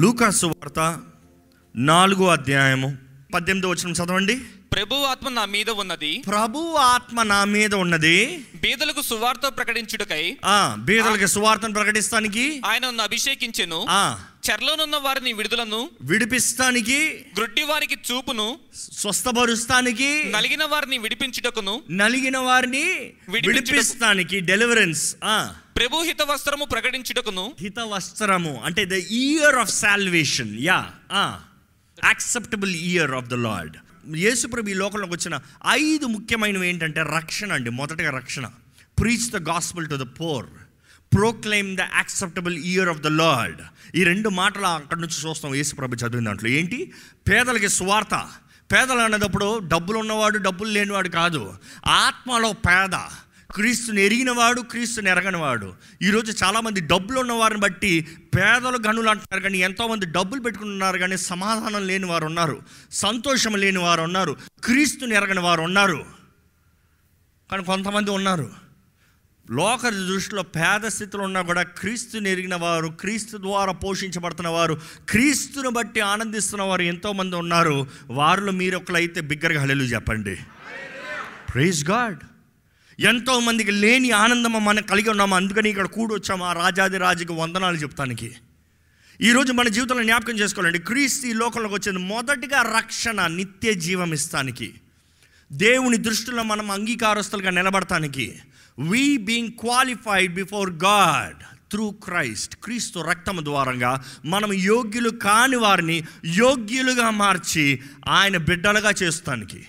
లూకాసు వార్త నాలుగో అధ్యాయము పద్దెనిమిదో వచ్చిన చదవండి. ప్రభు ఆత్మ నా మీద ఉన్నది. ప్రభు ఆత్మ నా మీద ఉన్నది. బీదలకు సువార్త ప్రకటించుటకై ఆ బీదలకి సువార్తను ప్రకటిస్తానికి ఆయన అభిషేకించెను. ఆ చెరలోనున్న వారిని విడుదలను విడిపిస్తానికి గ్రుడ్డి వారికి చూపును స్వస్థపరుస్తానికి నలిగిన వారిని విడిపించుటకును నలిగిన వారిని. విడిపిస్తానికి డెలివరెన్స్ ఆ. ప్రభు హిత వస్త్రము ప్రకటించుటకును హిత వస్త్రము అంటే the year of salvation yeah acceptable year of the lord యేసుప్రభు ఈ లోకంలోకి వచ్చిన ఐదు ముఖ్యమైనవి ఏంటంటే రక్షణ అండి మొదటగా రక్షణ. Preach the gospel to the poor proclaim the acceptable year of the lord ఈ రెండు మాటలు అక్కడి నుంచి చూస్తాం. యేసుప్రభు చదివిన దాంట్లో ఏంటి? పేదలకి స్వార్థ. పేదలు అనేటప్పుడు డబ్బులు ఉన్నవాడు డబ్బులు లేనివాడు కాదు. ఆత్మలో పేద. క్రీస్తుని ఎరిగినవాడు క్రీస్తుని ఎరగనివాడు ఈరోజు చాలామంది డబ్బులు ఉన్నవారిని బట్టి పేదలు గనులు అంటున్నారు కానీ ఎంతోమంది డబ్బులు పెట్టుకుంటున్నారు కానీ సమాధానం లేని వారు ఉన్నారు. సంతోషం లేని వారు ఉన్నారు. క్రీస్తుని ఎరగని వారు ఉన్నారు. కానీ కొంతమంది ఉన్నారు. లోక దృష్టిలో పేద స్థితిలో ఉన్నా కూడా క్రీస్తుని ఎరిగిన వారు క్రీస్తు ద్వారా పోషించబడుతున్న వారు క్రీస్తుని బట్టి ఆనందిస్తున్న వారు ఎంతోమంది ఉన్నారు. వారిలో మీరు ఒకరైతే బిగ్గరగా హలేలు చెప్పండి. ప్రైజ్ గాడ్ ఎంతోమందికి లేని ఆనందం మనం కలిగి ఉన్నాము? అందుకని ఇక్కడ కూడొచ్చాము ఆ రాజాది రాజుకి వందనాలు చెప్తానికి. ఈరోజు మన జీవితంలో జ్ఞాపకం చేసుకోవాలండి. క్రీస్తు ఈ లోకంలోకి వచ్చింది మొదటిగా రక్షణ నిత్య జీవం ఇస్తానికి. దేవుని దృష్టిలో మనం అంగీకారస్తులుగా నిలబడటానికి we being qualified before God through Christ క్రీస్తు రక్తము ద్వారంగా మనం యోగ్యులు కాని వారిని యోగ్యులుగా మార్చి ఆయన బిడ్డలుగా చేస్తానికి.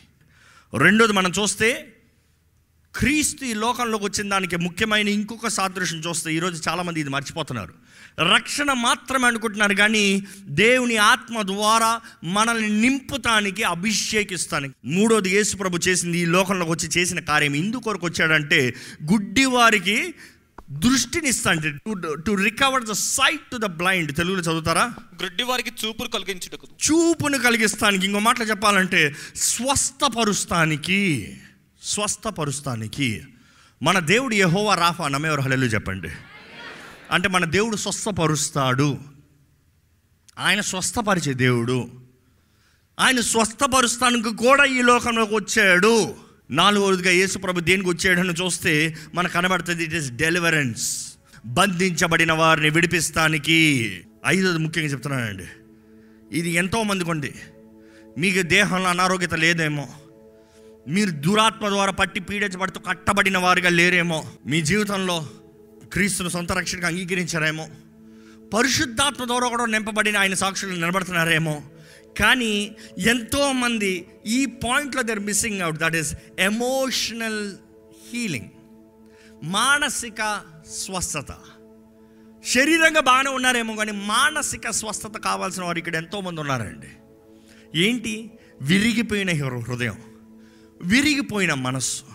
రెండోది మనం చూస్తే క్రీస్తు ఈ లోకంలోకి వచ్చిన దానికి ముఖ్యమైన ఇంకొక సాదృశ్యం చూస్తే ఈరోజు చాలామంది ఇది మర్చిపోతున్నారు. రక్షణ మాత్రమే అనుకుంటున్నారు కానీ దేవుని ఆత్మ ద్వారా మనల్ని నింపుతానికి అభిషేకిస్తానికి. మూడోది యేసు ప్రభు చేసింది ఈ లోకంలోకి వచ్చి చేసిన కార్యం ఇందుకొరకు వచ్చాడంటే గుడ్డి వారికి దృష్టిని ఇస్తాంటే to to recover the sight to the blind తెలుగులో చదువుతారా? గ్రుడ్డి వారికి చూపును కలిగించుటకు. చూపును కలిగిస్తానికి. ఇంకో మాటలు చెప్పాలంటే స్వస్థపరుస్తానికి స్వస్థపరుస్తానికి మన దేవుడు యెహోవా రాఫా నమ్మేవారు హలెలు చెప్పండి. అంటే మన దేవుడు స్వస్థపరుస్తాడు. ఆయన స్వస్థపరిచే దేవుడు. ఆయన స్వస్థపరుస్తానికి కూడా ఈ లోకంలోకి వచ్చాడు. నాలుగోదిగా యేసుప్రభు దేనికి వచ్చాడని చూస్తే మనకు కనబడుతుంది ఇట్ ఇస్ డెలివరెన్స్ బంధించబడిన వారిని విడిపిస్తానికి. ఐదోది ముఖ్యంగా చెప్తున్నానండి. ఇది ఎంతోమంది కొండి ఉంది. మీకు దేహంలో అనారోగ్యత లేదేమో. మీరు దురాత్మ ద్వారా పట్టి పీడించబడుతూ కట్టబడిన వారుగా లేరేమో. మీ జీవితంలో క్రీస్తును సొంత రక్షణగా అంగీకరించారేమో. పరిశుద్ధాత్మ ద్వారా కూడా నింపబడిన ఆయన సాక్షులు నిలబడుతున్నారేమో. కానీ ఎంతోమంది ఈ పాయింట్లో they're missing out that is emotional healing మానసిక స్వస్థత. శరీరంగా బాగానే ఉన్నారేమో కానీ మానసిక స్వస్థత కావాల్సిన వారు ఇక్కడ ఎంతోమంది ఉన్నారండి. ఏంటి? విరిగిపోయిన హృదయం. విరిగిపోయిన మనస్సు.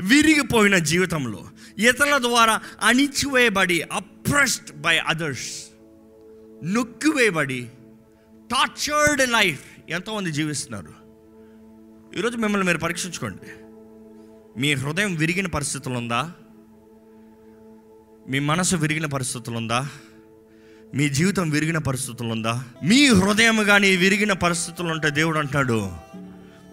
విరిగిపోయిన జీవితంలో ఇతరుల ద్వారా అణిచివేయబడి అప్రెస్డ్ బై అదర్స్ నొక్కివేయబడి టార్చర్డ్ లైఫ్ ఎంతోమంది జీవిస్తున్నారు. ఈరోజు మిమ్మల్ని మీరు పరీక్షించుకోండి. మీ హృదయం విరిగిన పరిస్థితులు ఉందా? మీ మనసు విరిగిన పరిస్థితులు ఉందా? మీ జీవితం విరిగిన పరిస్థితులు ఉందా? మీ హృదయం కానీ విరిగిన పరిస్థితులు ఉంటే దేవుడు అంటాడు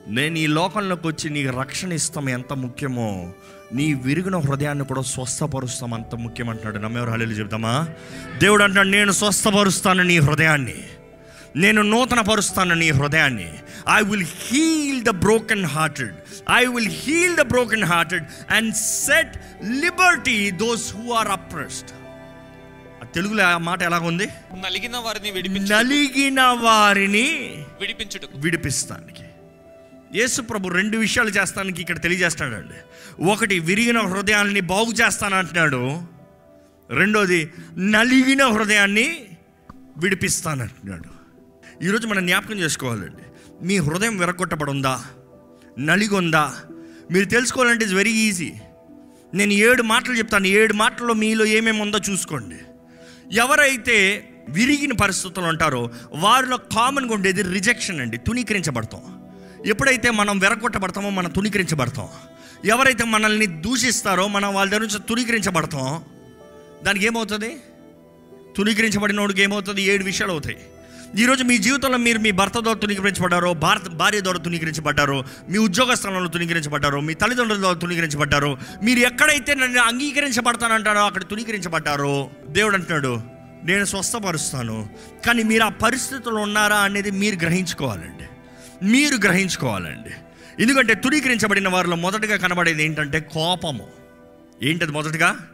నేను ఈ లోకంలోకి వచ్చి నీకు రక్షణ ఇస్తాం ఎంత ముఖ్యమో. నీ విరిగిన హృదయాన్ని కూడా స్వస్థపరుస్తాం అంత ముఖ్యం అంటున్నాడు. నమ్మేవారు హళీలు చెప్తామా దేవుడు అంటాడు నేను స్వస్థపరుస్తాను నీ హృదయాన్ని. నేను నూతన పరుస్తాను నీ హృదయాన్ని. I will heal the broken hearted I will heal the broken hearted and set liberty those who are oppressed తెలుగులో ఆ మాట ఎలాగుంది నలిగిన వారిని నలిగిన వారిని విడిపించుటకు. విడిపిస్తానికి. యేసు ప్రభు రెండు విషయాలు చేస్తానికి ఇక్కడ తెలియజేస్తాడండి. ఒకటి విరిగిన హృదయాన్ని బాగు చేస్తానంటున్నాడు. రెండోది నలిగిన హృదయాన్ని విడిపిస్తానంటున్నాడు. ఈరోజు మనం జ్ఞాపకం చేసుకోవాలండి. మీ హృదయం విరగొట్టబడుందా? నలిగొందా? మీరు తెలుసుకోవాలంటే ఇట్స్ వెరీ ఈజీ నేను ఏడు మాటలు చెప్తాను. ఏడు మాటల్లో మీలో ఏమేమి ఉందో చూసుకోండి. ఎవరైతే విరిగిన పరిస్థితులు ఉంటారో వారిలో కామన్గా ఉండేది రిజెక్షన్ అండి. తుణీకరించబడతాం. ఎప్పుడైతే మనం వెరగొట్టబడతామో మనం తుణీకరించబడతాం. ఎవరైతే మనల్ని దూషిస్తారో మనం వాళ్ళ దగ్గర నుంచి తుణీకరించబడతాం. దానికి ఏమవుతుంది? తుణీకరించబడినోడికి ఏమవుతుంది? ఏడు విషయాలు అవుతాయి. ఈరోజు మీ జీవితంలో మీరు మీ భర్త ద్వారా తుణీకరించబడ్డారో భారత భార్య ద్వారా తునీకరించబడ్డారో మీ ఉద్యోగ స్థలంలో తునీకరించబడ్డారో మీ తల్లిదండ్రుల ద్వారా తునీకరించబడ్డారో మీరు ఎక్కడైతే నన్ను అంగీకరించబడతానంటారో అక్కడ తునీకరించబడ్డారో దేవుడు అంటున్నాడు నేను స్వస్థపరుస్తాను. కానీ మీరు ఆ పరిస్థితుల్లో ఉన్నారా? అనేది మీరు గ్రహించుకోవాలండి. మీరు గ్రహించుకోవాలండి. ఎందుకంటే తుడీకరించబడిన వారిలో మొదటగా కనబడేది ఏంటంటే కోపము. ఏంటది మొదటగా?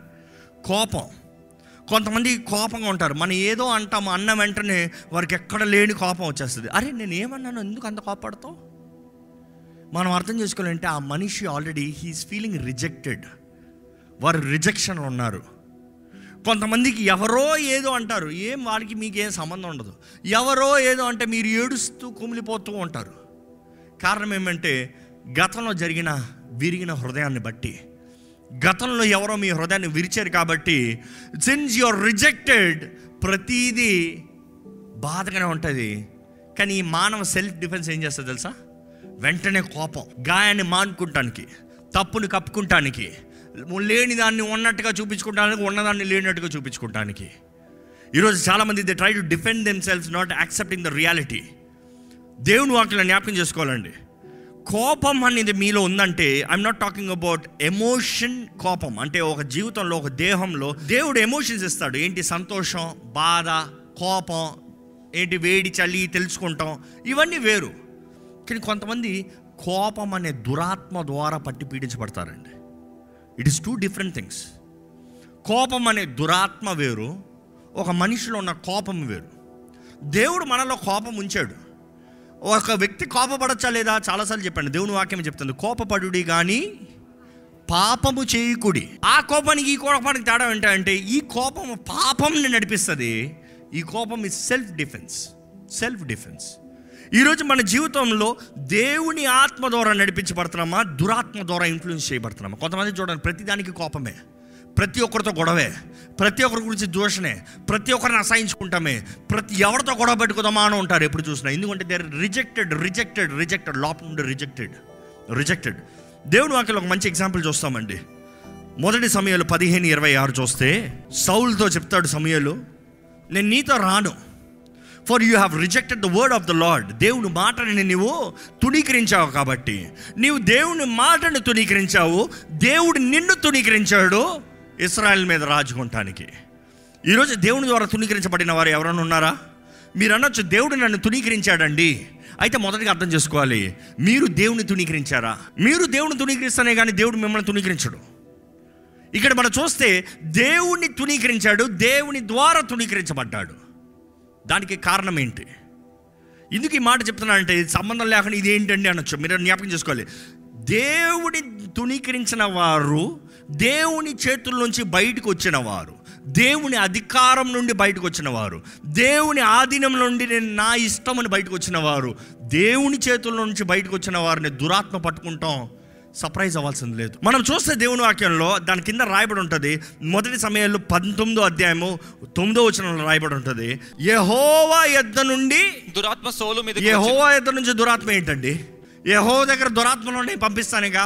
కోపం. కొంతమంది కోపంగా ఉంటారు. మనం ఏదో అంటాము అన్న వెంటనే వారికి ఎక్కడ లేని కోపం వచ్చేస్తుంది. అరే నేను ఏమన్నాను ఎందుకు అంత కోపడతావు? మనం అర్థం చేసుకోవాలంటే ఆ మనిషి ఆల్రెడీ హీఈస్ ఫీలింగ్ రిజెక్టెడ్ వారు రిజెక్షన్లో ఉన్నారు. కొంతమందికి ఎవరో ఏదో అంటారు. ఏం వారికి మీకు ఏం సంబంధం ఉండదు. ఎవరో ఏదో అంటే మీరు ఏడుస్తూ కుమిలిపోతూ ఉంటారు. కారణం ఏమంటే గతంలో జరిగిన విరిగిన హృదయాన్ని బట్టి గతంలో ఎవరో మీ హృదయాన్ని విరిచారు కాబట్టి సిన్స్ యువర్ రిజెక్టెడ్ ప్రతీదీ బాధగానే ఉంటుంది. కానీ ఈ మానవ సెల్ఫ్ డిఫెన్స్ ఏం చేస్తుంది తెలుసా? వెంటనే కోపం గాయాన్ని మానుకుంటానికి తప్పును కప్పుకుంటానికి లేని దాన్ని ఉన్నట్టుగా చూపించుకుంటానికి ఉన్నదాన్ని లేనట్టుగా చూపించుకుంటానికి. ఈరోజు చాలామంది they try to defend them self not accepting the reality దేవుని వాటిని జ్ఞాపకం చేసుకోవాలండి. కోపం అనేది మీలో ఉందంటే I'm not talking about emotion కోపం. అంటే ఒక జీవితంలో ఒక దేహంలో దేవుడు ఎమోషన్స్ ఇస్తాడు. ఏంటి సంతోషం బాధ కోపం ఏంటి వేడి చలి తెలుసుకుంటాం. ఇవన్నీ వేరు. కానీ కొంతమంది కోపం అనే దురాత్మ ద్వారా పట్టి పీడించబడతారండి. It is two different things కోపం అనే దురాత్మ వేరు ఒక మనిషిలో ఉన్న కోపం వేరు. దేవుడు మనలో కోపం ఉంచాడు. ఒక వ్యక్తి కోపపడచ్చా లేదా చాలాసార్లు చెప్పండి దేవుని వాక్యం చెప్తుంది. కోపపడుడి కానీ పాపము చేయకుడి. ఆ కోపానికి ఈ కోపానికి తేడా ఏంటంటే ఈ కోపం పాపంని నడిపిస్తుంది. ఈ కోపం is self defence self defence ఈరోజు మన జీవితంలో దేవుని ఆత్మ ద్వారా నడిపించబడుతున్నామా? దురాత్మ ద్వారా ఇన్ఫ్లుయెన్స్ చేయబడుతున్నామా? కొంతమంది చూడండి ప్రతిదానికి కోపమే ప్రతి ఒక్కరితో గొడవే ప్రతి ఒక్కరి గురించి దూషణే ప్రతి ఒక్కరిని అసహించుకుంటామే ప్రతి ఎవరితో గొడవ పెట్టుకుందామా అని ఉంటారు ఎప్పుడు చూసినా. ఎందుకంటే దే రిజెక్టెడ్ రిజెక్టెడ్ రిజెక్టెడ్ లోపల నుండి రిజెక్టెడ్ రిజెక్టెడ్ దేవుని వాక్యలో ఒక మంచి ఎగ్జాంపుల్ చూస్తామండి. మొదటి సమయంలో పదిహేను ఇరవై ఆరు చూస్తే సౌల్తో చెప్తాడు సమయాలు నేను నీతో రాను for you have rejected the word of the lord దేవుని మాటని నీవు తుణీకరించావు కాబట్టి. నీవు దేవుని మాటను తుణీకరించావు. దేవుడు నిన్ను తుణీకరించాడు ఇస్రాయల్ మీద రాజుకుంటానికి ఈరోజు దేవుని ద్వారా తుణీకరించబడిన వారు ఎవరైనా ఉన్నారా? మీరు అనొచ్చు దేవుడు నన్ను తుణీకరించాడండి. అయితే మొదటిగా అర్థం చేసుకోవాలి. మీరు దేవుని తుణీకరించారా? మీరు దేవుని తుణీకరిస్తానే కానీ దేవుడు మిమ్మల్ని తుణీకరించడు. ఇక్కడ మనం చూస్తే దేవుణ్ణి తుణీకరించాడు. దేవుని ద్వారా తుణీకరించబడ్డాడు. దానికి కారణం ఏంటి? ఎందుకు ఈ మాట చెప్తున్నానంటే ఇది సంబంధం లేకుండా ఇది ఏంటండి అనొచ్చు. మీరు జ్ఞాపకం చేసుకోవాలి. దేవుని తుణీకరించిన వారు దేవుని చేతుల నుంచి బయటకు వచ్చిన వారు దేవుని అధికారం నుండి బయటకు వచ్చిన వారు దేవుని ఆధీనం నుండి నేను నా ఇష్టం అని బయటకు వచ్చిన వారు దేవుని చేతుల నుంచి బయటకు వచ్చిన వారిని దురాత్మ పట్టుకుంటాం. సర్ప్రైజ్ అవ్వాల్సింది లేదు. మనం చూస్తే దేవుని వాక్యంలో దాని కింద రాయబడి ఉంటుంది మొదటి సమయంలో పంతొమ్మిదో అధ్యాయము తొమ్మిదో వచనంలో రాయబడి ఉంటుంది యహోవా యొద్ద నుండి దురాత్మ సోలు మీద యహోవా యొద్ద నుంచి దురాత్మ ఏంటండి? యహో దగ్గర దురాత్మలోనే పంపిస్తానుగా?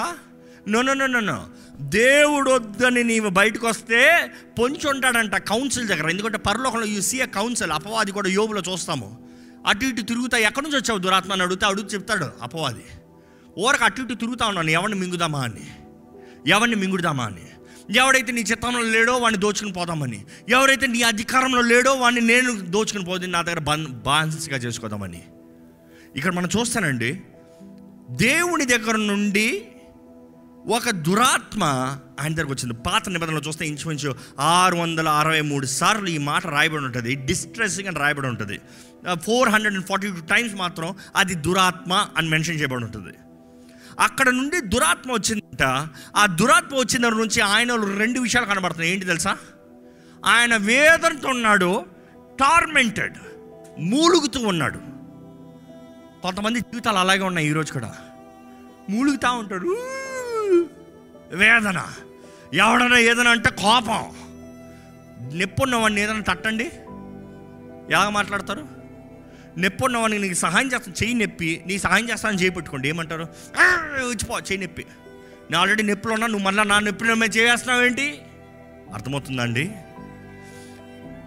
నో నో నో నో దేవుడు వద్దని నీవు బయటకు వస్తే పొంచి ఉంటాడంట కౌన్సిల్ దగ్గర. ఎందుకంటే పరలోకంలో యూ సీ కౌన్సిల్ అపవాది కూడా యోబులో చూస్తాము. అటు ఇటు తిరుగుతా ఎక్కడి నుంచి వచ్చావు దురాత్మ అని అడిగితే అడుగు చెప్తాడు అపవాది. ఊరకు అటు ఇటు తిరుగుతా ఉన్నాను. ఎవరిని మింగుదామా అని? ఎవరిని మింగుడుదామా అని? ఎవడైతే నీ చిత్తంలో లేడో వాడిని దోచుకుని పోదామని? ఎవరైతే నీ అధికారంలో లేడో వాడిని నేను దోచుకుని పోతే నా దగ్గర బన్ బాన్సెస్గా చేసుకోదామని? ఇక్కడ మనం చూస్తానండి. దేవుని దగ్గర నుండి ఒక దురాత్మ ఆయన దగ్గరకు వచ్చింది. పాత నిబంధనలు చూస్తే ఇంచుమించు ఆరు వందల అరవై మూడు సార్లు ఈ మాట రాయబడి ఉంటుంది. డిస్ట్రెస్సింగ్ అని రాయబడి ఉంటుంది. Four hundred and forty two times మాత్రం అది దురాత్మ అని మెన్షన్ చేయబడి ఉంటుంది. అక్కడ నుండి దురాత్మ వచ్చిందంట. ఆ దురాత్మ వచ్చిన దగ్గర నుంచి ఆయన రెండు విషయాలు కనబడుతున్నాయి. ఏంటి తెలుసా? ఆయన వేదనతో ఉన్నాడు టార్మెంటెడ్ మూలుగుతూ ఉన్నాడు. కొంతమంది జీవితాలు అలాగే ఉన్నాయి ఈరోజు కూడా. మూలుగుతూ ఉంటాడు. వేదన. ఎవడన్నా ఏదైనా అంటే కోపం. నొప్పున్నవాడిని ఏదైనా తట్టండి. ఎలా మాట్లాడతారు? నొప్పున్నవాడిని నీకు సహాయం చేస్తాను చెయ్యి నొప్పి నీకు సహాయం చేస్తానని చేయి పెట్టుకోండి. ఏమంటారు? "ఆ, వచ్చిపో చెయ్యి నొప్పి. నేను ఆల్రెడీ నొప్పిలో ఉన్నా నువ్వు మళ్ళీ నా నొప్పిలో మేము చేస్తున్నావు ఏంటి? అర్థమవుతుందండి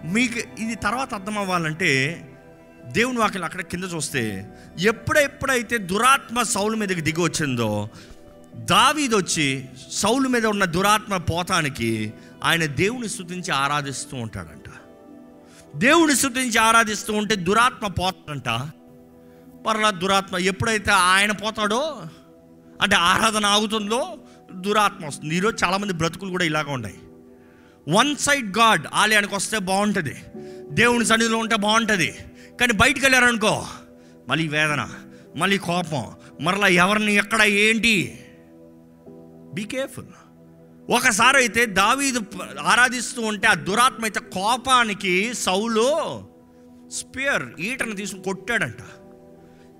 మీకు ఇది తర్వాత అర్థం అవ్వాలంటే దేవుని వాక్యం అక్కడ కింద చూస్తే ఎప్పుడెప్పుడైతే దురాత్మ సౌలు మీదకి దిగి వచ్చిందో దావీదొచ్చి సౌలు మీద ఉన్న దురాత్మ పోతానికి ఆయన దేవుని స్థుతించి ఆరాధిస్తూ ఉంటాడంట దేవుని శుద్ధించి ఆరాధిస్తూ ఉంటే దురాత్మ పోతాడంట మరలా దురాత్మ ఎప్పుడైతే ఆయన పోతాడో అంటే ఆరాధన ఆగుతుందో దురాత్మ వస్తుంది. ఈరోజు చాలామంది బ్రతుకులు కూడా ఇలాగ ఉన్నాయి. వన్ సైడ్ గాడ్ ఆలయానికి వస్తే బాగుంటుంది. దేవుని సన్నిధిలో ఉంటే బాగుంటుంది. కానీ బయటికి వెళ్ళారనుకో మళ్ళీ వేదన మళ్ళీ కోపం మరలా ఎవరిని ఎక్కడ ఏంటి? బీ కేర్ఫుల్ ఒకసారి అయితే దావీదు ఆరాధిస్తూ ఉంటే ఆ దురాత్మ అయితే కోపానికి సౌలు స్పియర్ ఈటను తీసుకుని కొట్టాడంట.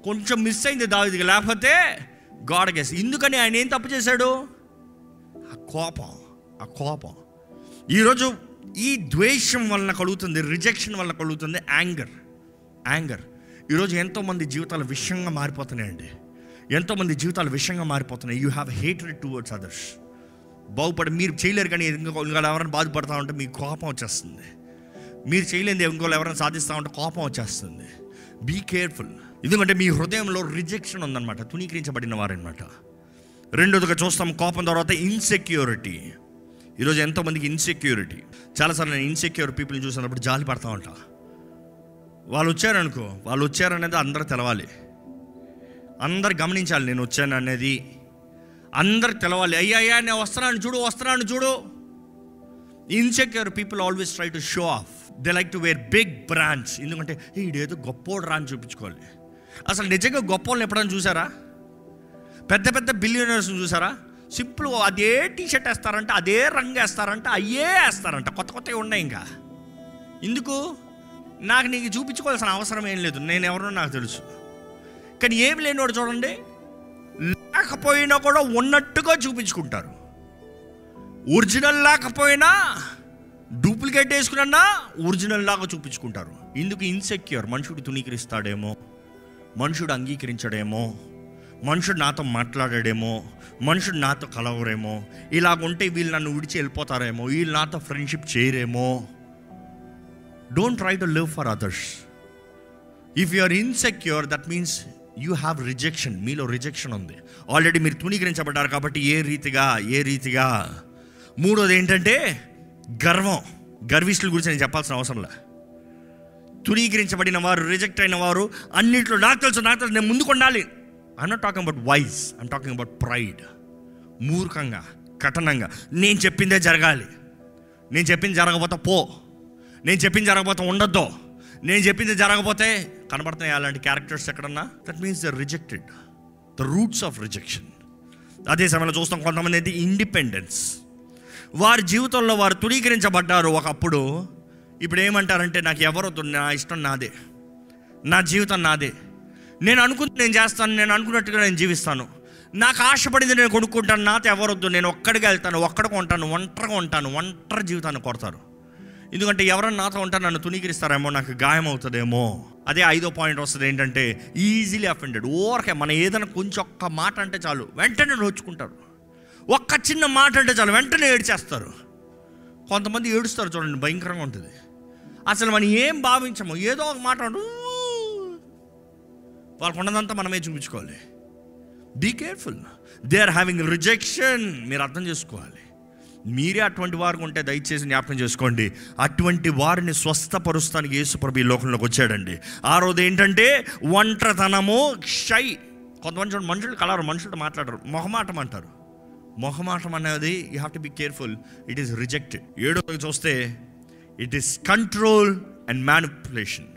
కొంచెం మిస్ అయింది దావీదికి. లేకపోతే గాడ్ ఎందుకని ఆయన ఏం తప్పు చేశాడు? ఆ కోపం ఆ కోపం. ఈరోజు ఈ ద్వేషం వలన కలుగుతుంది రిజెక్షన్ వలన కలుగుతుంది యాంగర్ యాంగర్. ఈరోజు ఎంతోమంది జీవితాలు విషయంగా మారిపోతున్నాయండి. ఎంతోమంది జీవితాలు విషయంగా మారిపోతున్నాయి. You have hated towards others బాగుపడి మీరు చేయలేరు కానీ ఇంకో ఇంకో ఎవరైనా బాధపడతా ఉంటే మీకు కోపం వచ్చేస్తుంది. మీరు చేయలేని ఇంకోళ్ళు ఎవరైనా సాధిస్తూ ఉంటే కోపం వచ్చేస్తుంది. బీ కేర్ఫుల్ ఎందుకంటే మీ హృదయంలో రిజెక్షన్ ఉందన్నమాట. తునీకరించబడిన వారనమాట రెండోదిగా చూస్తాం కోపం తర్వాత ఇన్సెక్యూరిటీ ఈరోజు ఎంతోమందికి ఇన్సెక్యూరిటీ చాలాసార్లు నేను ఇన్సెక్యూర్ పీపుల్ని చూసినప్పుడు జాలి పడతా ఉంటా. వాళ్ళు వచ్చారనుకో వాళ్ళు వచ్చారనేది అందరూ తెలవాలి. అందరు గమనించాలి నేను వచ్చాను అనేది. అందరు తెలవాలి. అయ్యా అయ్యా నేను వస్తున్నాను చూడు వస్తున్నాను చూడు. Insecure people always try to show off they like to wear big brand ఎందుకంటే ఈడేదో గొప్పోడు రా అని చూపించుకోవాలి. అసలు నిజంగా గొప్ప వాళ్ళని ఎప్పుడైనా చూసారా? పెద్ద పెద్ద బిలియనర్స్ చూసారా? సింపుల్ అదే టీషర్ట్ వేస్తారంట అదే రంగు వేస్తారంట అయ్యే వేస్తారంట. కొత్త కొత్తవి ఉన్నాయి ఇంకా. ఎందుకు? నాకు నీకు చూపించుకోవాల్సిన అవసరం ఏం లేదు. నేను ఎవరో నాకు తెలుసు. కానీ ఏం లేనివాడు చూడండి. లేకపోయినా కూడా ఉన్నట్టుగా చూపించుకుంటారు. ఒరిజినల్ లేకపోయినా డూప్లికేట్ వేసుకున్నా ఒరిజినల్ లాగా చూపించుకుంటారు. ఇందుకు ఇన్సెక్యూర్ మనుషుడు తుణీకరిస్తాడేమో మనుషుడు అంగీకరించడేమో మనుషుడు నాతో మాట్లాడాడేమో మనుషుడు నాతో కలవరేమో ఇలాగుంటే వీళ్ళు నన్ను విడిచి వెళ్ళిపోతారేమో వీళ్ళు నాతో friendship చేయరేమో. Don't try to live for others if you are insecure that means you have rejection మీలో రిజెక్షన్ ఉంది. ఆల్రెడీ మీరు తునీకరించబడ్డారు కాబట్టి ఏ రీతిగా ఏ రీతిగా? మూడోది ఏంటంటే గర్వం. గర్విష్ఠుల గురించి నేను చెప్పాల్సిన అవసరం లే. తునీకరించబడిన వారు రిజెక్ట్ అయిన వారు అన్నింటిలో నాకు తెలుసు నాకు తెలుసు నేను ముందుకు ఉండాలి. I not talking about wise I'm talking about pride మూర్ఖంగా కఠినంగా. నేను చెప్పిందే జరగాలి. నేను చెప్పింది జరగకపోతే పో. నేను చెప్పింది జరగకపోతే ఉండొద్దు. నేను చెప్పింది జరగకపోతే కనబడుతున్నాయి అలాంటి క్యారెక్టర్స్ ఎక్కడన్నా? That means the rejected the roots of rejection అదే సమయంలో చూస్తాం కొంతమంది అయితే ఇండిపెండెన్స్ వారి జీవితంలో వారు తుడీకరించబడ్డారు ఒకప్పుడు. ఇప్పుడు ఏమంటారంటే నాకు ఎవరొద్దు నా ఇష్టం నాదే. నా జీవితం నాదే. నేను అనుకుంది నేను చేస్తాను నేను అనుకున్నట్టుగా నేను జీవిస్తాను. నాకు ఆశపడింది నేను కొనుక్కుంటాను నాతో ఎవరొద్దు నేను ఒక్కడికి వెళ్తాను ఒక్కడికి ఉంటాను ఒంటరిగా ఉంటాను ఒంటరి జీవితాన్ని కొడతారు ఎందుకంటే ఎవరన్నా నాతో ఉంటారు నన్ను తుణీకరిస్తారేమో నాకు గాయం అవుతుందేమో. అదే ఐదో పాయింట్ వస్తుంది ఏంటంటే ఈజీలీ అఫెండెడ్ ఓరకే మన ఏదైనా కొంచెం ఒక్క మాట అంటే చాలు వెంటనే నోచుకుంటారు. ఒక్క చిన్న మాట అంటే చాలు వెంటనే ఏడ్చేస్తారు. కొంతమంది ఏడుస్తారు చూడండి భయంకరంగా ఉంటుంది. అసలు మనం ఏం భావించము? ఏదో ఒక మాట వాళ్ళకు ఉన్నదంతా మనమే చూపించుకోవాలి. Be careful they are having rejection మీరు అర్థం చేసుకోవాలి. మీరే అటువంటి వారు ఉంటే దయచేసి జ్ఞాపకం చేసుకోండి. అటువంటి వారిని స్వస్థపరుస్తానికి యేసుప్రభు ఈ లోకంలోకి వచ్చాడండి. ఆ రోజు ఏంటంటే ఒంటరితనము షై కొంతమంది చూడండి మనుషులు కలరు మనుషులతో మాట్లాడరు మొహమాటం అంటారు. మొహమాటం అనేది you have to be careful it is rejected ఏడో చూస్తే it is control and manipulation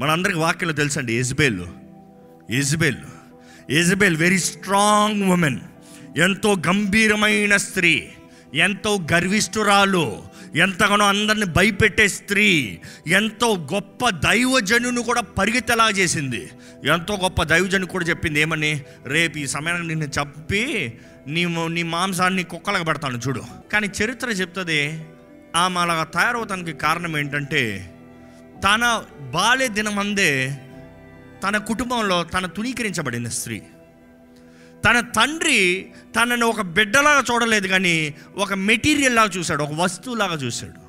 మనందరికి వాక్యంలో తెలుసండి Jezebel Jezebel Jezebel very strong woman ఎంతో గంభీరమైన స్త్రీ. ఎంతో గర్విష్ఠురాలు ఎంతగానో అందరిని భయపెట్టే స్త్రీ ఎంతో గొప్ప దైవజనుని కూడా పరిగెత్తలా చేసింది. ఎంతో గొప్ప దైవజను కూడా చెప్పింది ఏమని? రేపు ఈ సమయానికి నిన్ను చంపి నీ నీ మాంసాన్ని కుక్కలకు పెడతాను చూడు. కానీ చరిత్ర చెప్తుంది ఆమె అలాగా తయారవుతానికి కారణం ఏంటంటే తన బాల్య దినమందే తన కుటుంబంలో తన తునీకరించబడిన స్త్రీ. తన తండ్రి తనను ఒక బిడ్డలాగా చూడలేదు కానీ ఒక మెటీరియల్ లాగా చూశాడు ఒక వస్తువులాగా చూశాడు.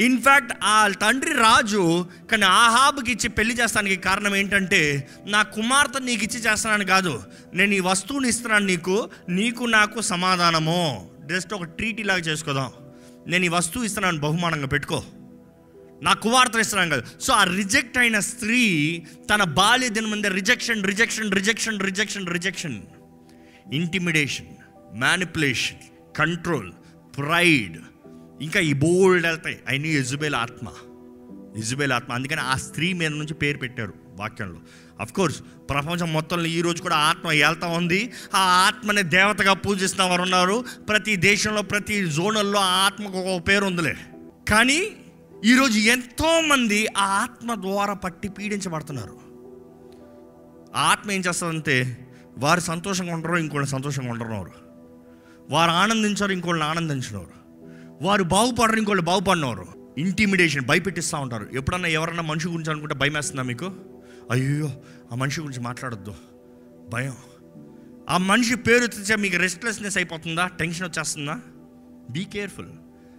ఇన్ఫ్యాక్ట్ ఆ తండ్రి రాజు కానీ ఆహాబుకి ఇచ్చి పెళ్ళి చేస్తానికి కారణం ఏంటంటే నా కుమార్తె నీకు ఇచ్చి చేస్తానని కాదు నేను ఈ వస్తువుని ఇస్తున్నాను నీకు నీకు నాకు సమాధానము. జస్ట్ ఒక ట్రీటీ లాగా చేసుకోదాం. నేను ఈ వస్తువు ఇస్తున్నాను బహుమానంగా పెట్టుకో. నా కుమార్తె ఇస్తున్నాను కదా. సో ఆ రిజెక్ట్ అయిన స్త్రీ తన బాల్య దిన ముందే rejection rejection rejection rejection rejection. Intimidation manipulation control pride ఇంకా ఈ బోల్డ్ వెళ్తాయి. అయినా యజుబేల్ ఆత్మ యజుబేల్ ఆత్మ అందుకని ఆ స్త్రీ మీద నుంచి పేరు పెట్టారు వాక్యంలో. అఫ్ కోర్స్ ప్రపంచం మొత్తంలో ఈరోజు కూడా ఆత్మ వెళ్తా ఉంది. ఆ ఆత్మని దేవతగా పూజిస్తున్న వారు ఉన్నారు. ప్రతి దేశంలో ప్రతి జోనల్లో ఆ ఆత్మకు ఒక పేరు ఉందిలే. కానీ ఈరోజు ఎంతోమంది ఆ ఆత్మ ద్వారా పట్టి పీడించబడుతున్నారు. ఆత్మ ఏం చేస్తుందంటే వారు సంతోషంగా ఉండరు ఇంకోళ్ళు సంతోషంగా ఉండరు వారు ఆనందించారు ఇంకోళ్ళని ఆనందించినవారు వారు బాగుపడరు ఇంకోళ్ళు బాగుపడినవారు ఇంటిమిడేషన్ భయపెట్టిస్తూ ఉంటారు. ఎప్పుడన్నా ఎవరన్నా మనిషి గురించి అనుకుంటే భయం వేస్తుందా మీకు? అయ్యో ఆ మనిషి గురించి మాట్లాడొద్దు. భయం. ఆ మనిషి పేరు తెచ్చే మీకు రెస్ట్లెస్నెస్ అయిపోతుందా? టెన్షన్ వచ్చేస్తుందా? బీ కేర్ఫుల్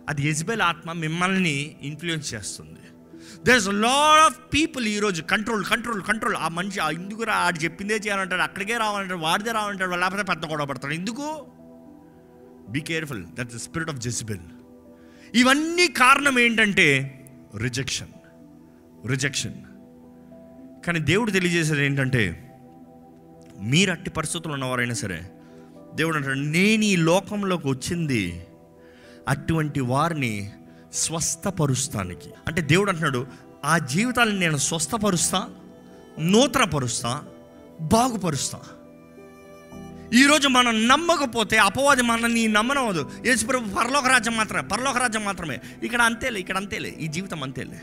అది ఎజ్బెల్ ఆత్మ మిమ్మల్ని ఇన్ఫ్లుయెన్స్ చేస్తుంది. There is lot of people ఈరోజు కంట్రోల్ కంట్రోల్ కంట్రోల్ ఆ మనిషి ఆ ఎందుకు రా ఆడు చెప్పిందే చేయాలంటాడు అక్కడికే రావాలంటాడు వాడిదే రావాలంటాడు లేకపోతే పెద్ద గొడవ పడతాడు. ఎందుకు? Be careful that the spirit of Jezebel ఇవన్నీ కారణం ఏంటంటే రిజెక్షన్ రిజెక్షన్ కానీ దేవుడు తెలియజేసేది ఏంటంటే మీరు అట్టి పరిస్థితులు ఉన్నవారైనా సరే దేవుడు అంటాడు నేను ఈ లోకంలోకి వచ్చింది అటువంటి వారిని స్వస్థపరుస్తానికి. అంటే దేవుడు అంటున్నాడు ఆ జీవితాలను నేను స్వస్థపరుస్తా నూతనపరుస్తా బాగుపరుస్తా. ఈరోజు మనం నమ్మకపోతే అపవాది మనల్ని నమ్మనవదు. యేసుప్రభు పరలోక రాజ్యం మాత్రమే పరలోక రాజ్యం మాత్రమే. ఇక్కడ అంతేలే ఇక్కడ అంతేలే ఈ జీవితం అంతేలే.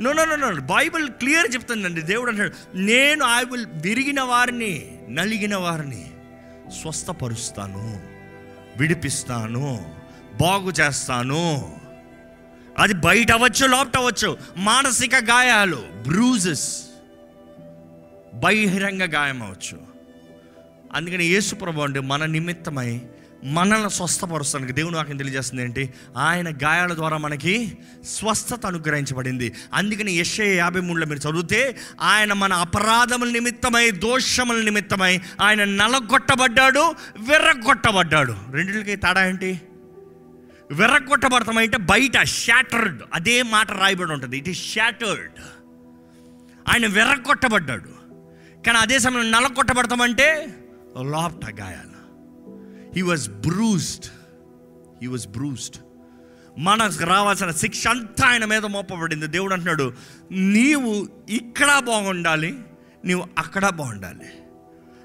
No no no no Bible clear చెప్తుందండి. దేవుడు అంటాడు నేను ఐ విల్ విరిగిన వారిని నలిగిన వారిని స్వస్థపరుస్తాను విడిపిస్తాను. బాగు చేస్తాను. అది బయట అవ్వచ్చు లోపట అవ్వచ్చు. మానసిక గాయాలు బ్రూజెస్ బహిరంగ గాయం అవ్వచ్చు. అందుకని యేసుప్రభు అంటే మన నిమిత్తమై మనల్ని స్వస్థపరుస్తానికి దేవుడు నాకు తెలియజేస్తుంది ఏంటి? ఆయన గాయాల ద్వారా మనకి స్వస్థత అనుగ్రహించబడింది. అందుకని యశ్ఐ యాభై మూడులో మీరు చదివితే ఆయన మన అపరాధముల నిమిత్తమై దోషముల నిమిత్తమై ఆయన నలగొట్టబడ్డాడు విర్రగొట్టబడ్డాడు రెండింటికి తేడా ఏంటి? విరగొట్టబడతామంటే బయట షాటర్డ్ అదే మాట రాయబడి ఉంటుంది. ఇట్ ఈస్ షాటర్డ్ ఆయన విరగొట్టబడ్డాడు కానీ అదే సమయంలో నలగొట్టబడతామంటే లోపట గాయాలు. He was bruised he was bruised మనకు రావాల్సిన శిక్ష అంతా ఆయన మీద మోపబడింది. దేవుడు అంటున్నాడు నీవు ఇక్కడ బాగుండాలి నీవు అక్కడ బాగుండాలి.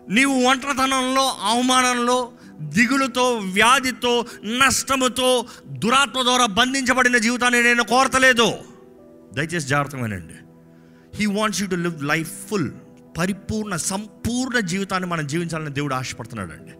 నీవు ఒంటరితనంలో అవమానంలో దిగులుతో వ్యాధితో నష్టముతో దురాత్మ ద్వారా బంధించబడిన జీవితాన్ని నేను కోరతలేదు. దయచేసి జాగ్రత్తమేనండి he wants you to live life full పరిపూర్ణ సంపూర్ణ జీవితాన్ని మనం జీవించాలని దేవుడు ఆశపడుతున్నాడు అండి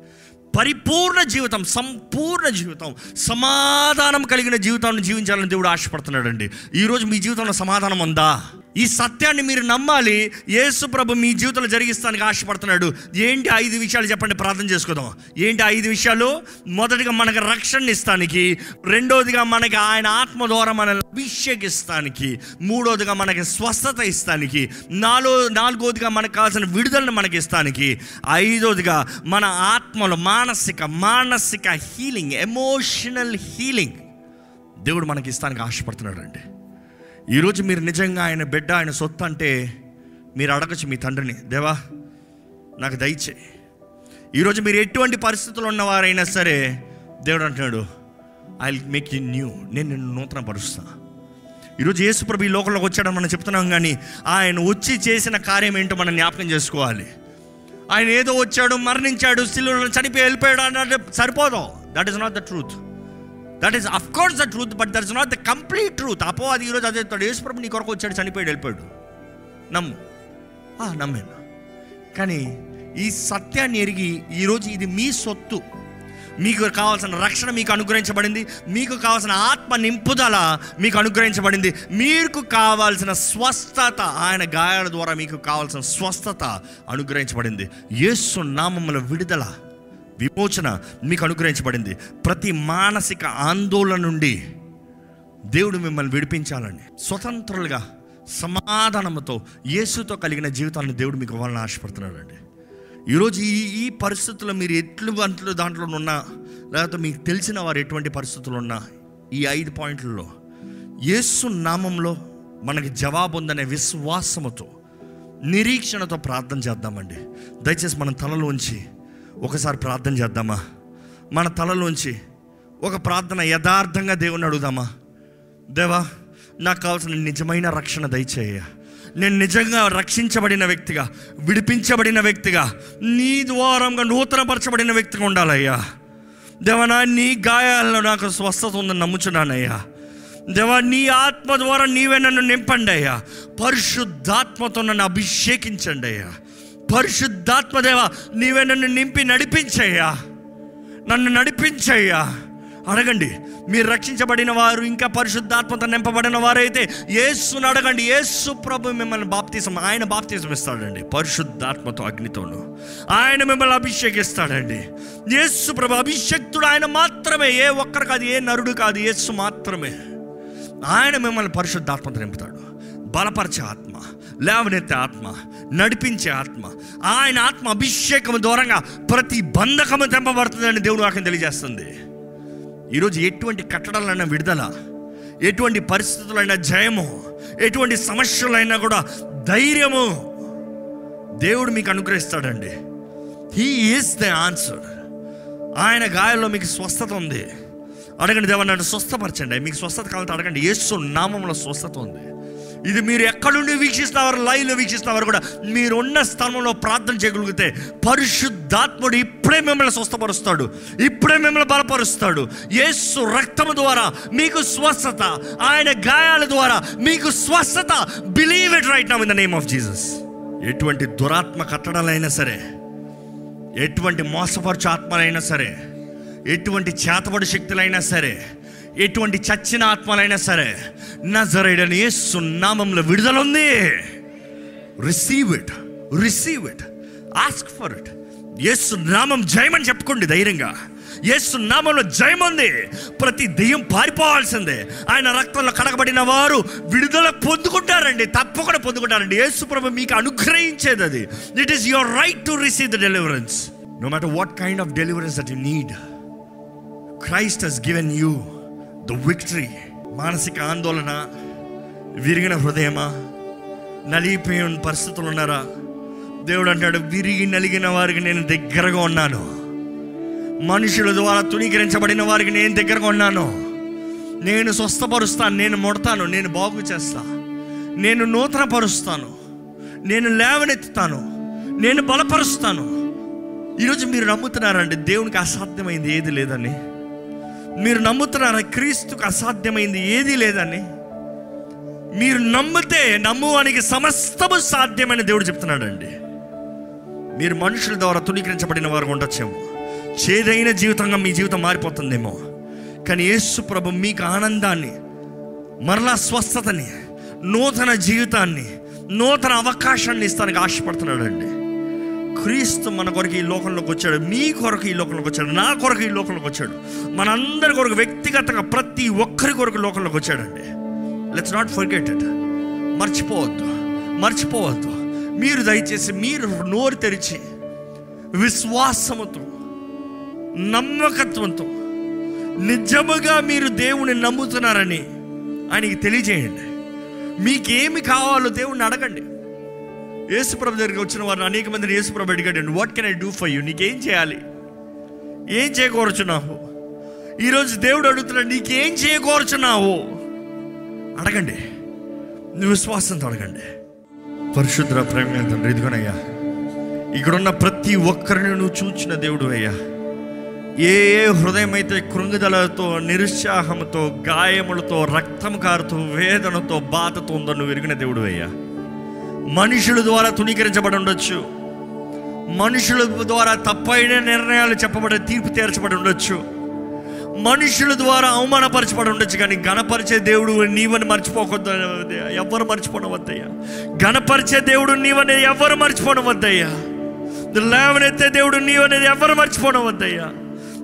పరిపూర్ణ జీవితం సంపూర్ణ జీవితం సమాధానం కలిగిన జీవితాన్ని జీవించాలని దేవుడు ఆశపడుతున్నాడండి. ఈరోజు మీ జీవితంలో సమాధానం ఉందా? ఈ సత్యాన్ని మీరు నమ్మాలి. యేసు ప్రభు మీ జీవితంలో జరిగిస్తానికి ఆశపడుతున్నాడు. ఏంటి ఐదు విషయాలు చెప్పండి ప్రార్థన చేసుకుందాం. ఏంటి ఐదు విషయాలు? మొదటిగా మనకు రక్షణ ఇస్తానికి రెండోదిగా మనకి ఆయన ఆత్మ ద్వారా మనల్ని అభిషేకిస్తానికి మూడోదిగా మనకి స్వస్థత ఇస్తానికి నాలుగో నాలుగోదిగా మనకు కావాల్సిన విడుదలను మనకి ఇస్తానికి ఐదోదిగా మన ఆత్మలో మానసిక మానసిక హీలింగ్ ఎమోషనల్ హీలింగ్ దేవుడు మనకి ఇస్తానికి ఆశపడుతున్నాడు అండి ఈరోజు మీరు నిజంగా ఆయన బిడ్డ ఆయన సొత్తు అంటే మీరు అడగచ్చు మీ తండ్రిని. దేవా నాకు దయచే ఈరోజు మీరు ఎటువంటి పరిస్థితులు ఉన్నవారైనా సరే దేవుడు అంటున్నాడు ఐ మేక్ యూ న్యూ నేను నిన్ను నూతన పరుస్తా ఈరోజు యేసుప్రభు ఈ లోకంలోకి వచ్చాడని మనం చెప్తున్నాం కానీ ఆయన వచ్చి చేసిన కార్యం ఏంటో మనం జ్ఞాపకం చేసుకోవాలి. ఆయన ఏదో వచ్చాడు మరణించాడు సిల్లు చనిపోయి వెళ్ళిపోయాడు అన్నట్టు సరిపోదు. That is not the truth that is of course the truth but that is not the complete truth అపో అది ఈరోజు అదే చెప్తాడు. యేసుప్రభు నీ కొరకు వచ్చాడు చనిపోయాడు వెళ్ళిపోయాడు. నమ్ము. ఆ, నమ్మాను కానీ ఈ సత్యాన్ని ఎరిగి ఈరోజు ఇది మీ సొత్తు. మీకు కావాల్సిన రక్షణ మీకు అనుగ్రహించబడింది. మీకు కావాల్సిన ఆత్మ నింపుదల మీకు అనుగ్రహించబడింది. మీకు కావాల్సిన స్వస్థత ఆయన గాయాల ద్వారా మీకు కావాల్సిన స్వస్థత అనుగ్రహించబడింది. యేసు నామముల విడుదల. విమోచన మీకు అనుగ్రహించబడింది. ప్రతి మానసిక ఆందోళన నుండి దేవుడు మిమ్మల్ని విడిపించాలని స్వతంత్రులుగా సమాధానంతో యేసుతో కలిగిన జీవితాన్ని దేవుడు మీకు ఇవ్వాలని ఆశపడుతున్నాడండి. ఈరోజు ఈ ఈ పరిస్థితుల్లో మీరు ఎట్లు అంట్లు దాంట్లో ఉన్నా లేకపోతే మీకు తెలిసిన వారు ఎటువంటి పరిస్థితులు ఉన్నా ఈ ఐదు పాయింట్లలో యేసు నామంలో మనకి జవాబు ఉందనే విశ్వాసముతో నిరీక్షణతో ప్రార్థన చేద్దామండి. దయచేసి మనం తలలోంచి ఒకసారి ప్రార్థన చేద్దామా? మన తలలోంచి ఒక ప్రార్థన యథార్థంగా దేవుని అడుగుదామా? దేవా నాకు కావాల్సిన నిజమైన రక్షణ దయచేయ నేను నిజంగా రక్షించబడిన వ్యక్తిగా విడిపించబడిన వ్యక్తిగా నీ ద్వారంగా నూతనపరచబడిన వ్యక్తిగా ఉండాలయ్యా. దేవా నా నీ గాయాల్లో నాకు స్వస్థత ఉందని నమ్ముచున్నానయ్యా. దేవా నీ ఆత్మ ద్వారా నీవే నన్ను నింపండి అయ్యా పరిశుద్ధాత్మతో నన్ను అభిషేకించండి అయ్యా పరిశుద్ధాత్మదేవ నీవే నన్ను నింపి నడిపించయ్యా. నన్ను నడిపించయ్యా. అడగండి మీరు రక్షించబడిన వారు ఇంకా పరిశుద్ధాత్మతో నింపబడిన వారైతే ఏసును అడగండి యేసు ప్రభు మిమ్మల్ని బాప్తీసం ఆయన బాప్తీసం ఇస్తాడండి పరిశుద్ధాత్మతో అగ్నితోను. ఆయన మిమ్మల్ని అభిషేకిస్తాడండి. యేసు ప్రభు అభిషక్తుడు ఆయన మాత్రమే ఏ ఒక్కరు కాదు ఏ నరుడు కాదు యేసు మాత్రమే. ఆయన మిమ్మల్ని పరిశుద్ధాత్మత నింపుతాడు. బలపరిచే ఆత్మ లేవనెత్తే ఆత్మ నడిపించే ఆత్మ ఆయన ఆత్మ అభిషేకం దూరంగా ప్రతి బంధకము తెంపబడుతుందని దేవుడు వాక్యం తెలియజేస్తుంది. ఈరోజు ఎటువంటి కట్టడాలైనా విడుదల ఎటువంటి పరిస్థితులైనా జయము ఎటువంటి సమస్యలైనా కూడా ధైర్యము దేవుడు మీకు అనుగ్రహిస్తాడండి. హీ ఈస్ ద ఆన్సర్ ఆయన గాయాల్లో మీకు స్వస్థత ఉంది. అడగండి దేవా నన్ను స్వస్థపరచండి. మీకు స్వస్థత కావాలంటే అడగండి. యేసు నామంలో స్వస్థత ఉంది. ఇది మీరు ఎక్కడుండి వీక్షిస్తున్నారు లైవ్లో వీక్షిస్తున్నవారు కూడా మీరున్న స్థలంలో ప్రార్థన చేయగలిగితే పరిశుద్ధాత్ముడు ఇప్పుడే మిమ్మల్ని స్వస్థపరుస్తాడు ఇప్పుడే మిమ్మల్ని బలపరుస్తాడు. యేసు రక్తము ద్వారా మీకు స్వస్థత ఆయన గాయాల ద్వారా మీకు స్వస్థత. Believe it right now in the name of Jesus ఎటువంటి దురాత్మ కట్టడాలైనా సరే ఎటువంటి మోసపరచు ఆత్మలైనా సరే ఎటువంటి చేతబడి శక్తులైనా సరే ఎటువంటి చచ్చిన ఆత్మలైనా సరే నజరేడని సున్నామంలో విడుదల ఉంది. Receive it receive it ask for it యేసు నామం జయమని చెప్పుకోండి ధైర్యంగా. యేసు నామంలో జయం ఉంది. ప్రతి దెయ్యం పారిపోవాల్సిందే. ఆయన రక్తంలో కడగబడిన వారు విడుదల పొందుకుంటారండి తప్పకుండా పొందుకుంటారండి. యేసు ప్రభు మీకు అనుగ్రహించేది అది. It is your right to receive the deliverance no matter what kind of deliverance that you need Christ has given you the victory మానసిక ఆందోళన విరిగిన హృదయమా? నలిగిపోయిన పరిస్థితులు ఉన్నారా? దేవుడు అంటాడు విరిగి నలిగిన వారికి నేను దగ్గరగా ఉన్నాను. మనుషుల ద్వారా తుణీకరించబడిన వారికి నేను దగ్గరగా ఉన్నాను. నేను స్వస్థపరుస్తాను నేను ముడతాను నేను బాగు చేస్తా. నేను నూతనపరుస్తాను. నేను లేవనెత్తుతాను. నేను బలపరుస్తాను. ఈరోజు మీరు నమ్ముతున్నారండి దేవునికి అసాధ్యమైంది ఏది లేదని. మీరు నమ్ముతున్నారా? క్రీస్తుకు అసాధ్యమైంది ఏదీ లేదని మీరు నమ్మితే నమ్మువానికి సమస్తము సాధ్యమని దేవుడు చెప్తున్నాడండి. మీరు మనుషుల ద్వారా తుణీకరించబడిన వారు ఉండొచ్చేమో. చేదైన జీవితంగా మీ జీవితం మారిపోతుందేమో. కానీ యేసు ప్రభు మీకు ఆనందాన్ని మరలా స్వస్థతని నూతన జీవితాన్ని నూతన అవకాశాన్ని ఇస్తానికి ఆశపడుతున్నాడండి. క్రీస్తు మన కొరకు ఈ లోకంలోకి వచ్చాడు. మీ కొరకు ఈ లోకంలోకి వచ్చాడు. నా కొరకు ఈ లోకంలోకి వచ్చాడు. మనందరి కొరకు వ్యక్తిగతంగా ప్రతి ఒక్కరి కొరకు లోకంలోకి వచ్చాడండి. లెట్స్ నాట్ ఫర్గెట్ ఇట్ మర్చిపోవద్దు. మర్చిపోవద్దు. మీరు దయచేసి మీరు నోరు తెరిచి విశ్వాసముతో నమ్మకత్వంతో నిజముగా మీరు దేవుని నమ్ముతున్నారని ఆయనకి తెలియజేయండి. మీకేమి కావాలో దేవుణ్ణి అడగండి. యేసుప్రభు దగ్గరికి వచ్చిన వారిని అనేక మందిని యేసుప్రభు అడిగాడు what can I do for you నీకేం చేయాలి? ఏం చేయకూరచున్నావు? ఈరోజు దేవుడు అడుగుతున్నాడు నీకేం చేయకూరచున్నావు? అడగండి. నువ్వు విశ్వాసంతో అడగండి. పరిశుద్ర ప్రేమ తండ్రి ఇదిగోనయ్యా ఇక్కడున్న ప్రతి ఒక్కరిని నువ్వు చూచిన దేవుడు అయ్యా. ఏ ఏ హృదయం అయితే కృంగుదలతో నిరుత్సాహంతో గాయములతో రక్తం కారుతూ వేదనతో బాధతో ఉందో నువ్వు ఎరిగిన దేవుడు అయ్యా. మనుషుల ద్వారా తుణీకరించబడి ఉండొచ్చు. మనుషుల ద్వారా తప్పైన నిర్ణయాలు చెప్పబడే తీర్పు తీర్చబడి ఉండొచ్చు. మనుషుల ద్వారా అవమానపరచబడి ఉండొచ్చు కానీ గణపరిచే దేవుడు నీవని మర్చిపోకూడదు ఎవరు మర్చిపోవడం వద్దయ్యా గణపరిచే దేవుడు నీవని ఎవరు మర్చిపోవడం వద్దయ్యా లేవనెత్తే దేవుడు నీవనేది ఎవరు మర్చిపోవడం వద్దయ్యా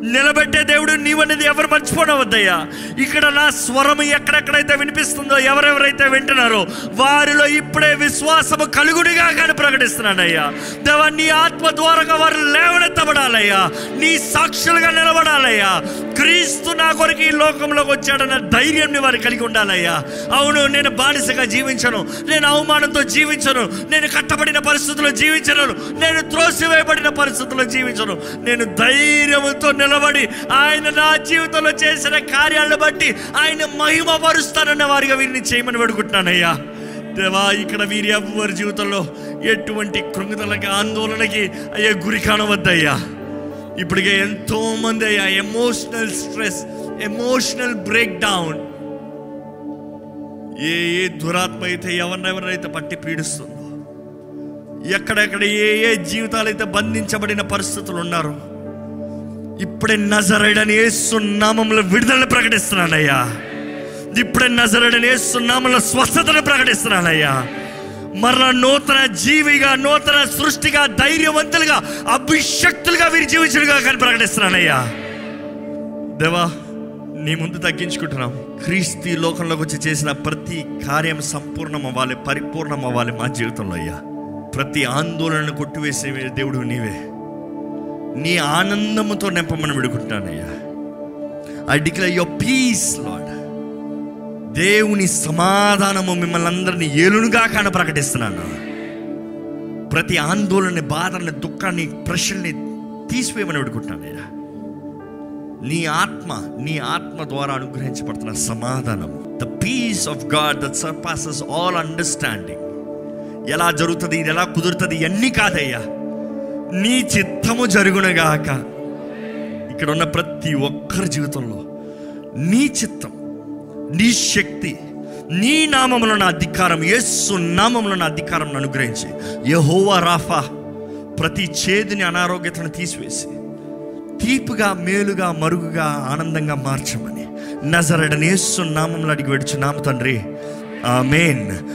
నిలబెట్టే దేవుడు నీవనేది ఎవరు మర్చిపోనవద్దయ్యా. ఇక్కడ నా స్వరము ఎక్కడెక్కడైతే వినిపిస్తుందో ఎవరెవరైతే వింటున్నారో వారిలో ఇప్పుడే విశ్వాసము కలుగుడిగా కానీ ప్రకటిస్తున్నానయ్యా. దేవా నీ ఆత్మ ద్వారాగా వారు లేవనెత్తబడాలయ్యా. నీ సాక్షులుగా నిలబడాలయ్యా. క్రీస్తు నా కొరకు ఈ లోకంలోకి వచ్చాడన్న ధైర్యం వారు కలిగి ఉండాలయ్యా. అవును నేను బానిసగా జీవించను. నేను అవమానంతో జీవించను. నేను కట్టబడిన పరిస్థితుల్లో జీవించను. నేను త్రోసివేయబడిన పరిస్థితుల్లో జీవించను. నేను ధైర్యంతో నిలబడి ఆయన నా జీవితంలో చేసిన కార్యాలను బట్టి ఆయన మహిమ పరుస్తానన్న వారిగా వీరిని చేయమని పెడుకుంటున్నానయ్యా దేవా ఇక్కడ వీరి ఎవ్వరి జీవితంలో ఎటువంటి కృంగుదలకి ఆందోళనకి అయ్యే గురి కానవద్దయ్యా. ఇప్పటికే ఎంతో మంది అయ్యా emotional stress emotional breakdown ఏ ఏ దురాత్మ అయితే ఎవరినెవరైతే పట్టి పీడిస్తుందో ఎక్కడెక్కడ ఏ ఏ జీవితాలైతే బంధించబడిన పరిస్థితులు ఉన్నారో ఇప్పుడే నజరడని ఏసునామంలో విడుదల ప్రకటిస్తున్నానయ్యా ఇప్పుడే నజరడని ఏసునామంలో స్వస్థతను ప్రకటిస్తున్నానయ్యా మరలా నూతన జీవిగా నూతన సృష్టిగా ధైర్యవంతులుగా అభిషక్తులుగా వీరి జీవించుడుగా కానీ ప్రకటిస్తున్నానయ్యా దేవా నీ ముందు తగ్గించుకుంటున్నాం. క్రీస్తు లోకంలోకి వచ్చి చేసిన ప్రతి కార్యం సంపూర్ణం అవ్వాలి పరిపూర్ణం అవ్వాలి మా జీవితంలో అయ్యా. ప్రతి ఆందోళనను కొట్టివేసే దేవుడు నీవే. నీ ఆనందముతో నింపమని విడుకుంటానయ్యా. I declare your peace lord దేవుని సమాధానము మిమ్మల్ని అందరినీ ఏలునుగా కాన ప్రకటిస్తున్నాను. ప్రతి ఆందోళన బాధల్ని దుఃఖాన్ని ప్రశ్నల్ని తీసివేయమని విడుకుంటానయ్యా. నీ ఆత్మ నీ ఆత్మ ద్వారా అనుగ్రహించబడుతున్న సమాధానం. The peace of God that surpasses all understanding ఎలా జరుగుతుంది ఇది ఎలా కుదురుతుంది ఇవన్నీ కాదయ్యా. నీ చిత్తము జరుగునగాక. ఇక్కడ ఉన్న ప్రతి ఒక్కరి జీవితంలో నీ చిత్తం నీ శక్తి నీ నామంలో నా అధికారం యేసు నామంలో నా అధికారం అనుగ్రహించి. యహోవా రాఫా ప్రతి చేదుని అనారోగ్యతను తీసివేసి తీపుగా మేలుగా మరుగుగా ఆనందంగా మార్చమని. నజరడనేసు నామంలో అడిగి వెడుచు నామ తండ్రి. ఆమెన్.